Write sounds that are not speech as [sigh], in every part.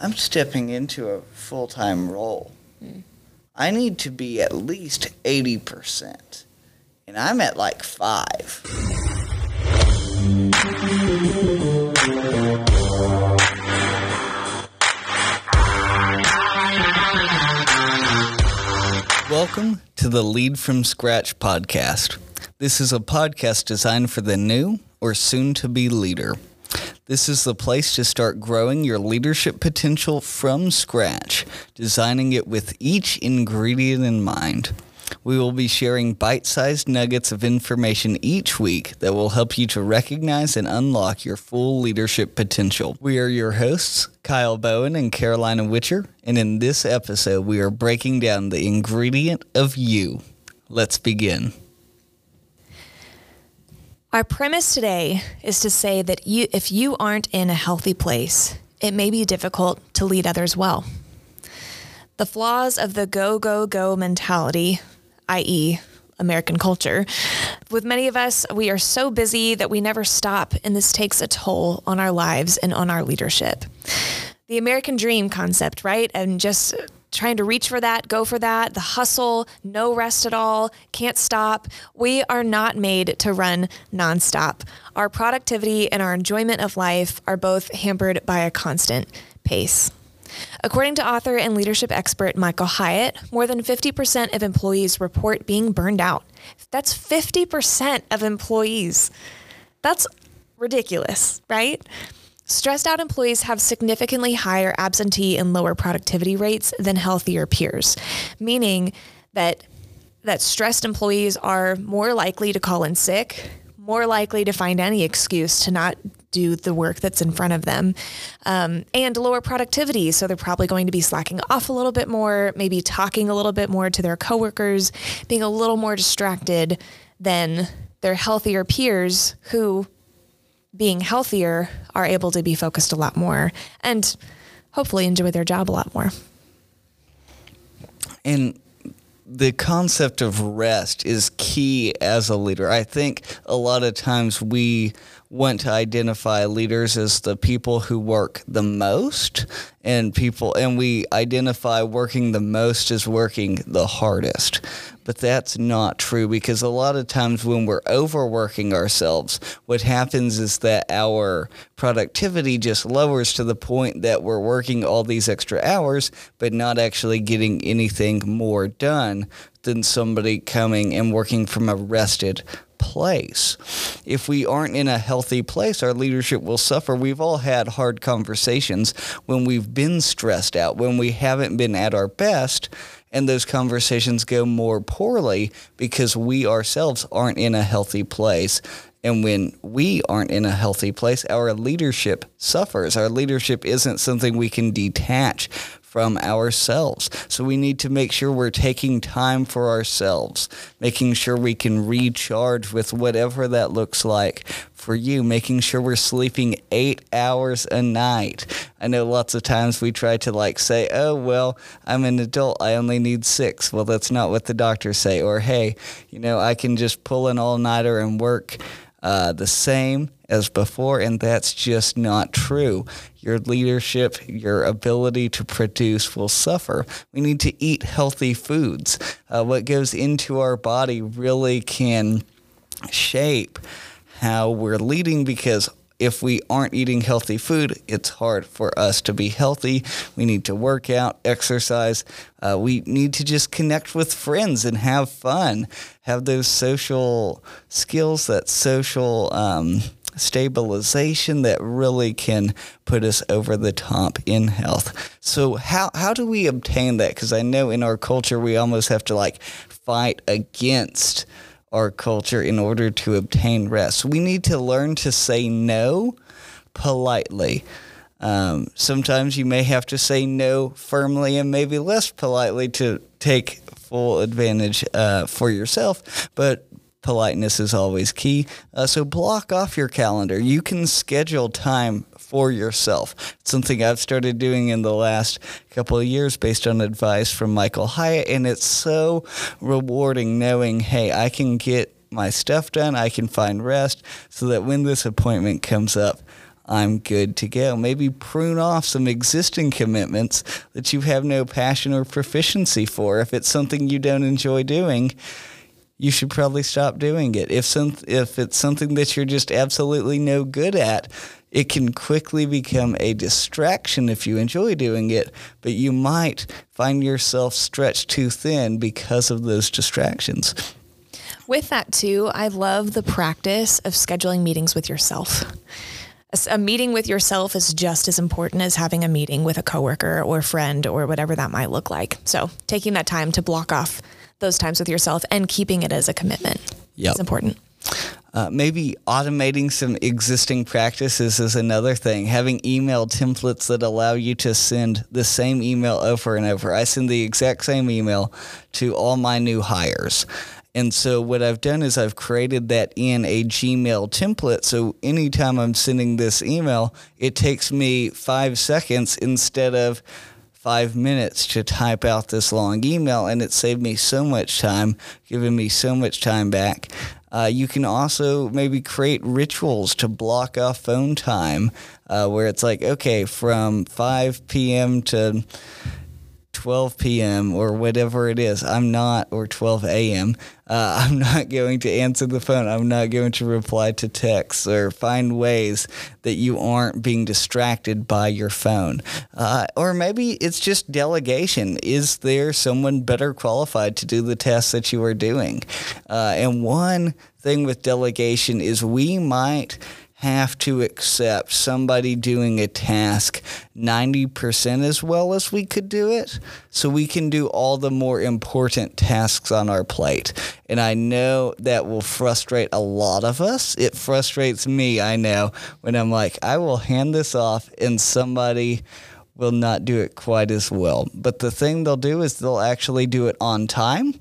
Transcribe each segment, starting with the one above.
I'm stepping into a full time role. Mm. I need to be at least 80%. And I'm at like five. Welcome to the Lead from Scratch podcast. This is a podcast designed for the new or soon to be leader. This is the place to start growing your leadership potential from scratch, designing it with each ingredient in mind. We will be sharing bite sized nuggets of information each week that will help you to recognize and unlock your full leadership potential. We are your hosts, Kyle Bowen and Carolina Witcher, and in this episode, we are breaking down the ingredient of you. Let's begin. Our premise today is to say that you, if you aren't in a healthy place, it may be difficult to lead others well. The flaws of the go, go, go mentality, i.e., American culture. With many of us, we are so busy that we never stop, and this takes a toll on our lives and on our leadership. The American dream concept, right? And just trying to reach for that, go for that, the hustle, no rest at all, can't stop. We are not made to run nonstop. Our productivity and our enjoyment of life are both hampered by a constant pace. According to author and leadership expert Michael Hyatt, more than 50% of employees report being burned out. That's 50% of employees. That's ridiculous, right? Stressed out employees have significantly higher absentee and lower productivity rates than healthier peers, meaning that that stressed employees are more likely to call in sick, more likely to find any excuse to not do the work that's in front of them, um, and lower productivity. So they're probably going to be slacking off a little bit more, maybe talking a little bit more to their coworkers, being a little more distracted than their healthier peers who being healthier are able to be focused a lot more and hopefully enjoy their job a lot more. And the concept of rest is key as a leader. I think a lot of times we want to identify leaders as the people who work the most and people and we identify working the most as working the hardest. But that's not true because a lot of times when we're overworking ourselves, what happens is that our productivity just lowers to the point that we're working all these extra hours, but not actually getting anything more done than somebody coming and working from a rested place. If we aren't in a healthy place, our leadership will suffer. We've all had hard conversations when we've been stressed out, when we haven't been at our best and those conversations go more poorly because we ourselves aren't in a healthy place. And when we aren't in a healthy place, our leadership suffers. Our leadership isn't something we can detach from ourselves. So we need to make sure we're taking time for ourselves, making sure we can recharge with whatever that looks like for you, making sure we're sleeping eight hours a night. I know lots of times we try to like say, oh, well, I'm an adult. I only need six. Well, that's not what the doctors say. Or, hey, you know, I can just pull an all nighter and work uh, the same as before, and that's just not true. Your leadership, your ability to produce will suffer. We need to eat healthy foods. Uh, what goes into our body really can shape how we're leading because if we aren't eating healthy food, it's hard for us to be healthy. We need to work out, exercise. Uh, we need to just connect with friends and have fun, have those social skills, that social um, stabilization that really can put us over the top in health. So, how, how do we obtain that? Because I know in our culture, we almost have to like fight against our culture in order to obtain rest. We need to learn to say no politely. Um, sometimes you may have to say no firmly and maybe less politely to take full advantage uh, for yourself, but politeness is always key. Uh, so block off your calendar. You can schedule time for yourself. It's something I've started doing in the last couple of years based on advice from Michael Hyatt, and it's so rewarding knowing, hey, I can get my stuff done, I can find rest, so that when this appointment comes up, I'm good to go. Maybe prune off some existing commitments that you have no passion or proficiency for. If it's something you don't enjoy doing, you should probably stop doing it. If some if it's something that you're just absolutely no good at, it can quickly become a distraction if you enjoy doing it, but you might find yourself stretched too thin because of those distractions. With that, too, I love the practice of scheduling meetings with yourself. A meeting with yourself is just as important as having a meeting with a coworker or friend or whatever that might look like. So, taking that time to block off those times with yourself and keeping it as a commitment yep. is important. Uh, maybe automating some existing practices is another thing. Having email templates that allow you to send the same email over and over. I send the exact same email to all my new hires. And so what I've done is I've created that in a Gmail template. So anytime I'm sending this email, it takes me five seconds instead of five minutes to type out this long email. And it saved me so much time, giving me so much time back. Uh, you can also maybe create rituals to block off phone time uh, where it's like, okay, from 5 p.m. to 12 p.m. or whatever it is, I'm not, or 12 a.m., uh, [laughs] I'm not going to answer the phone. I'm not going to reply to texts or find ways that you aren't being distracted by your phone. Uh, or maybe it's just delegation. Is there someone better qualified to do the tasks that you are doing? Uh, and one thing with delegation is we might have to accept somebody doing a task 90% as well as we could do it so we can do all the more important tasks on our plate. And I know that will frustrate a lot of us. It frustrates me, I know, when I'm like, I will hand this off and somebody will not do it quite as well. But the thing they'll do is they'll actually do it on time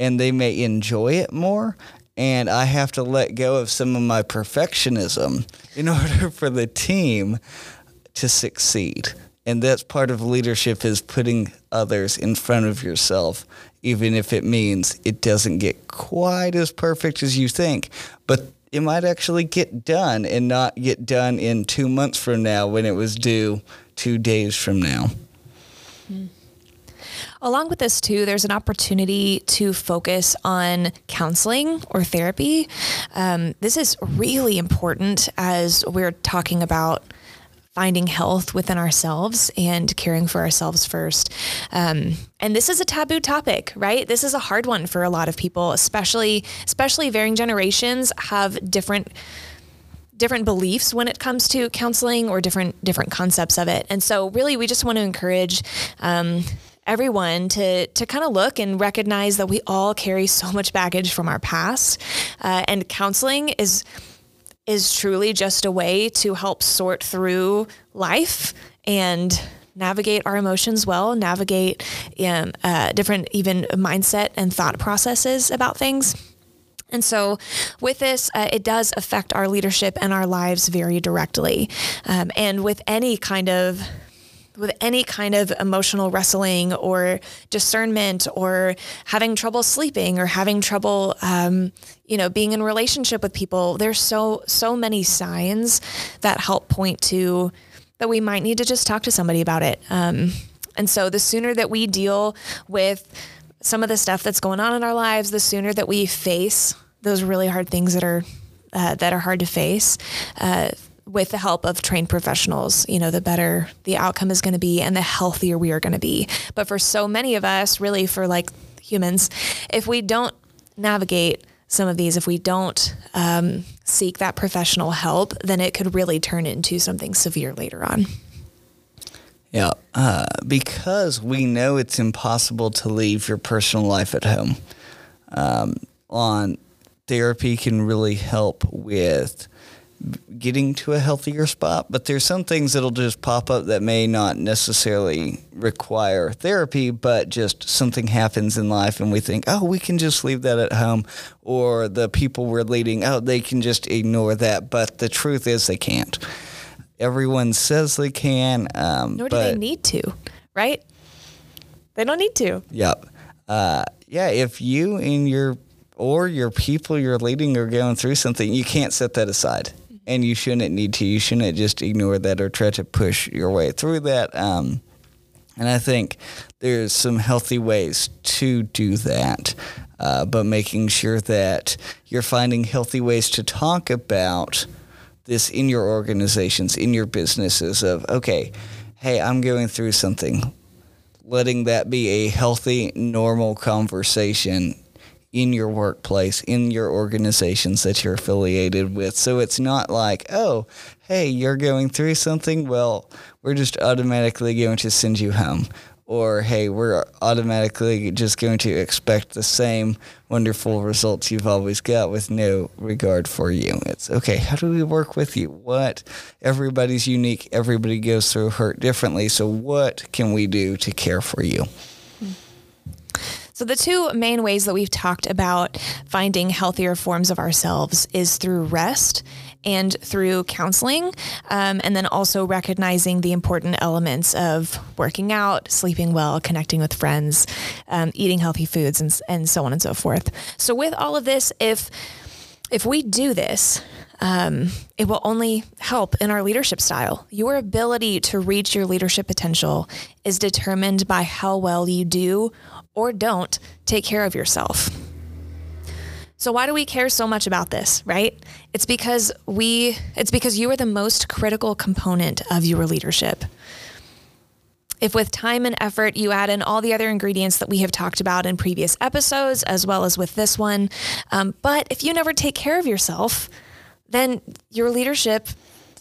and they may enjoy it more and I have to let go of some of my perfectionism in [laughs] order for the team to succeed. And that's part of leadership is putting others in front of yourself, even if it means it doesn't get quite as perfect as you think. But it might actually get done and not get done in two months from now when it was due two days from now. Mm. Along with this, too, there's an opportunity to focus on counseling or therapy. Um, this is really important as we're talking about finding health within ourselves and caring for ourselves first. Um, and this is a taboo topic, right? This is a hard one for a lot of people, especially especially varying generations have different different beliefs when it comes to counseling or different different concepts of it. And so, really, we just want to encourage um, everyone to to kind of look and recognize that we all carry so much baggage from our past, uh, and counseling is is truly just a way to help sort through life and navigate our emotions well, navigate um, uh, different even mindset and thought processes about things. And so, with this, uh, it does affect our leadership and our lives very directly. Um, and with any kind of with any kind of emotional wrestling or discernment or having trouble sleeping or having trouble um, you know being in relationship with people there's so so many signs that help point to that we might need to just talk to somebody about it. Um, and so the sooner that we deal with some of the stuff that's going on in our lives the sooner that we face those really hard things that are uh, that are hard to face uh, with the help of trained professionals, you know, the better the outcome is going to be and the healthier we are going to be. But for so many of us, really for like humans, if we don't navigate some of these, if we don't um, seek that professional help, then it could really turn into something severe later on. Yeah, uh, because we know it's impossible to leave your personal life at home. Um, on therapy can really help with getting to a healthier spot. But there's some things that'll just pop up that may not necessarily require therapy, but just something happens in life and we think, oh, we can just leave that at home. Or the people we're leading, oh, they can just ignore that. But the truth is, they can't. Everyone says they can. Um, Nor do they need to, right? They don't need to. Yep. Uh, yeah, if you and your or your people you're leading are going through something, you can't set that aside and you shouldn't need to. You shouldn't just ignore that or try to push your way through that. Um, and I think there's some healthy ways to do that, uh, but making sure that you're finding healthy ways to talk about this in your organizations, in your businesses of, okay, hey, I'm going through something. Letting that be a healthy, normal conversation in your workplace, in your organizations that you're affiliated with. So it's not like, oh, hey, you're going through something. Well, we're just automatically going to send you home or hey, we're automatically just going to expect the same wonderful results you've always got with no regard for you. It's okay, how do we work with you? What? Everybody's unique, everybody goes through hurt differently. So, what can we do to care for you? So, the two main ways that we've talked about finding healthier forms of ourselves is through rest and through counseling, um, and then also recognizing the important elements of working out, sleeping well, connecting with friends, um, eating healthy foods, and, and so on and so forth. So, with all of this, if if we do this, um, it will only help in our leadership style. Your ability to reach your leadership potential is determined by how well you do or don't take care of yourself. So why do we care so much about this, right? It's because we it's because you are the most critical component of your leadership. If with time and effort you add in all the other ingredients that we have talked about in previous episodes, as well as with this one, um, but if you never take care of yourself, then your leadership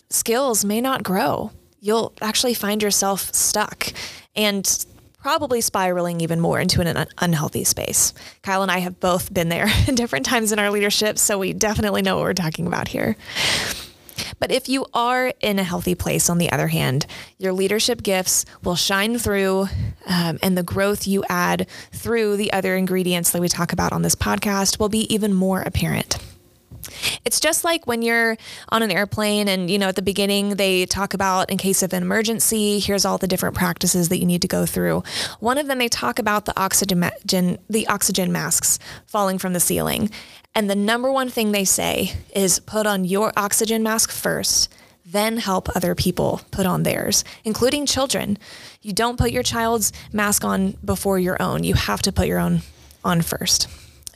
skills may not grow. You'll actually find yourself stuck. And probably spiraling even more into an unhealthy space. Kyle and I have both been there [laughs] in different times in our leadership, so we definitely know what we're talking about here. But if you are in a healthy place, on the other hand, your leadership gifts will shine through, um, and the growth you add through the other ingredients that we talk about on this podcast will be even more apparent. It's just like when you're on an airplane and, you know, at the beginning they talk about in case of an emergency, here's all the different practices that you need to go through. One of them, they talk about the oxygen, the oxygen masks falling from the ceiling. And the number one thing they say is put on your oxygen mask first, then help other people put on theirs, including children. You don't put your child's mask on before your own. You have to put your own on first.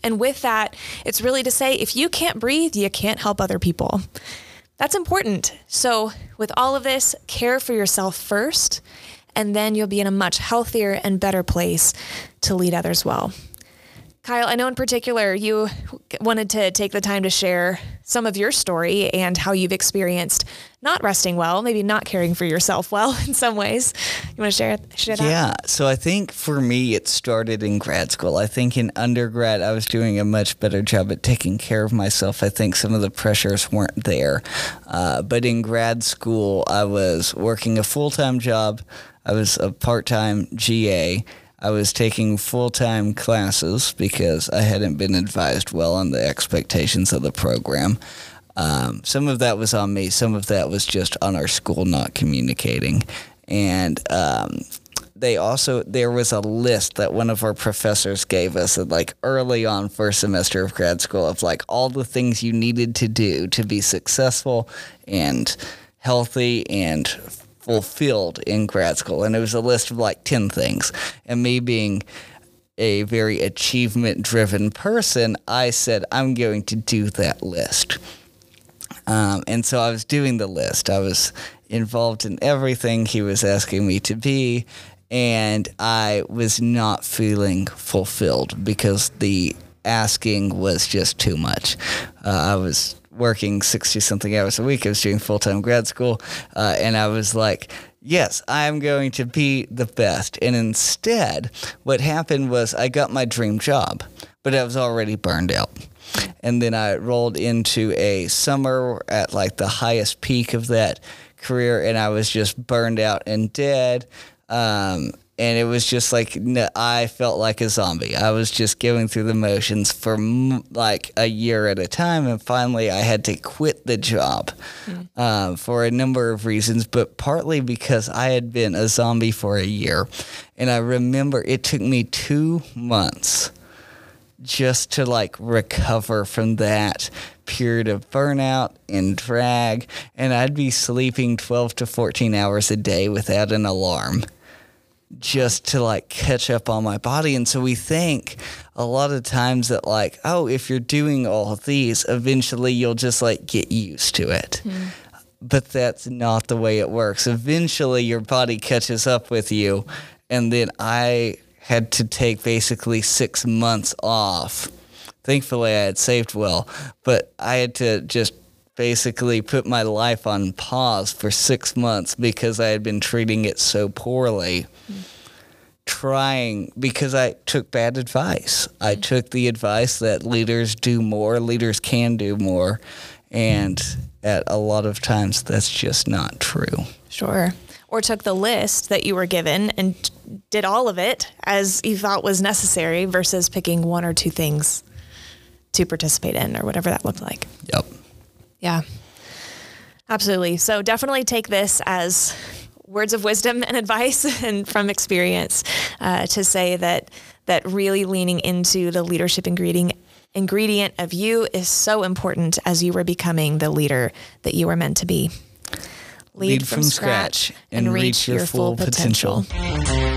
And with that, it's really to say if you can't breathe, you can't help other people. That's important. So, with all of this, care for yourself first, and then you'll be in a much healthier and better place to lead others well. Kyle, I know in particular you wanted to take the time to share some of your story and how you've experienced not resting well, maybe not caring for yourself well [laughs] in some ways. You want to share, share that? Yeah. So I think for me, it started in grad school. I think in undergrad, I was doing a much better job at taking care of myself. I think some of the pressures weren't there. Uh, but in grad school, I was working a full time job, I was a part time GA I was taking full time classes because I hadn't been advised well on the expectations of the program. Um, some of that was on me, some of that was just on our school not communicating. And um, they also, there was a list that one of our professors gave us, at like early on first semester of grad school, of like all the things you needed to do to be successful and healthy and fulfilled in grad school. And it was a list of like 10 things. And me being a very achievement driven person, I said, I'm going to do that list. Um, and so I was doing the list. I was involved in everything he was asking me to be. And I was not feeling fulfilled because the asking was just too much. Uh, I was working 60 something hours a week. I was doing full time grad school. Uh, and I was like, yes, I'm going to be the best. And instead, what happened was I got my dream job, but I was already burned out. And then I rolled into a summer at like the highest peak of that career, and I was just burned out and dead. Um, and it was just like I felt like a zombie. I was just going through the motions for like a year at a time, and finally I had to quit the job mm. uh, for a number of reasons, but partly because I had been a zombie for a year, and I remember it took me two months just to like recover from that period of burnout and drag. And I'd be sleeping 12 to 14 hours a day without an alarm just to like catch up on my body. And so we think a lot of times that like, oh, if you're doing all these, eventually you'll just like get used to it. Mm. But that's not the way it works. Eventually your body catches up with you. And then I had to take basically six months off. Thankfully, I had saved well, but I had to just basically put my life on pause for six months because I had been treating it so poorly. Mm. Trying because I took bad advice. Mm. I took the advice that leaders do more, leaders can do more. And at a lot of times, that's just not true. Sure. Or took the list that you were given and did all of it as you thought was necessary versus picking one or two things to participate in or whatever that looked like. Yep. Yeah. Absolutely. So definitely take this as words of wisdom and [laughs] advice and from experience uh, to say that that really leaning into the leadership ingredient ingredient of you is so important as you were becoming the leader that you were meant to be. Lead, Lead from, from, scratch and, and reach, reach your, your, full potential. potential.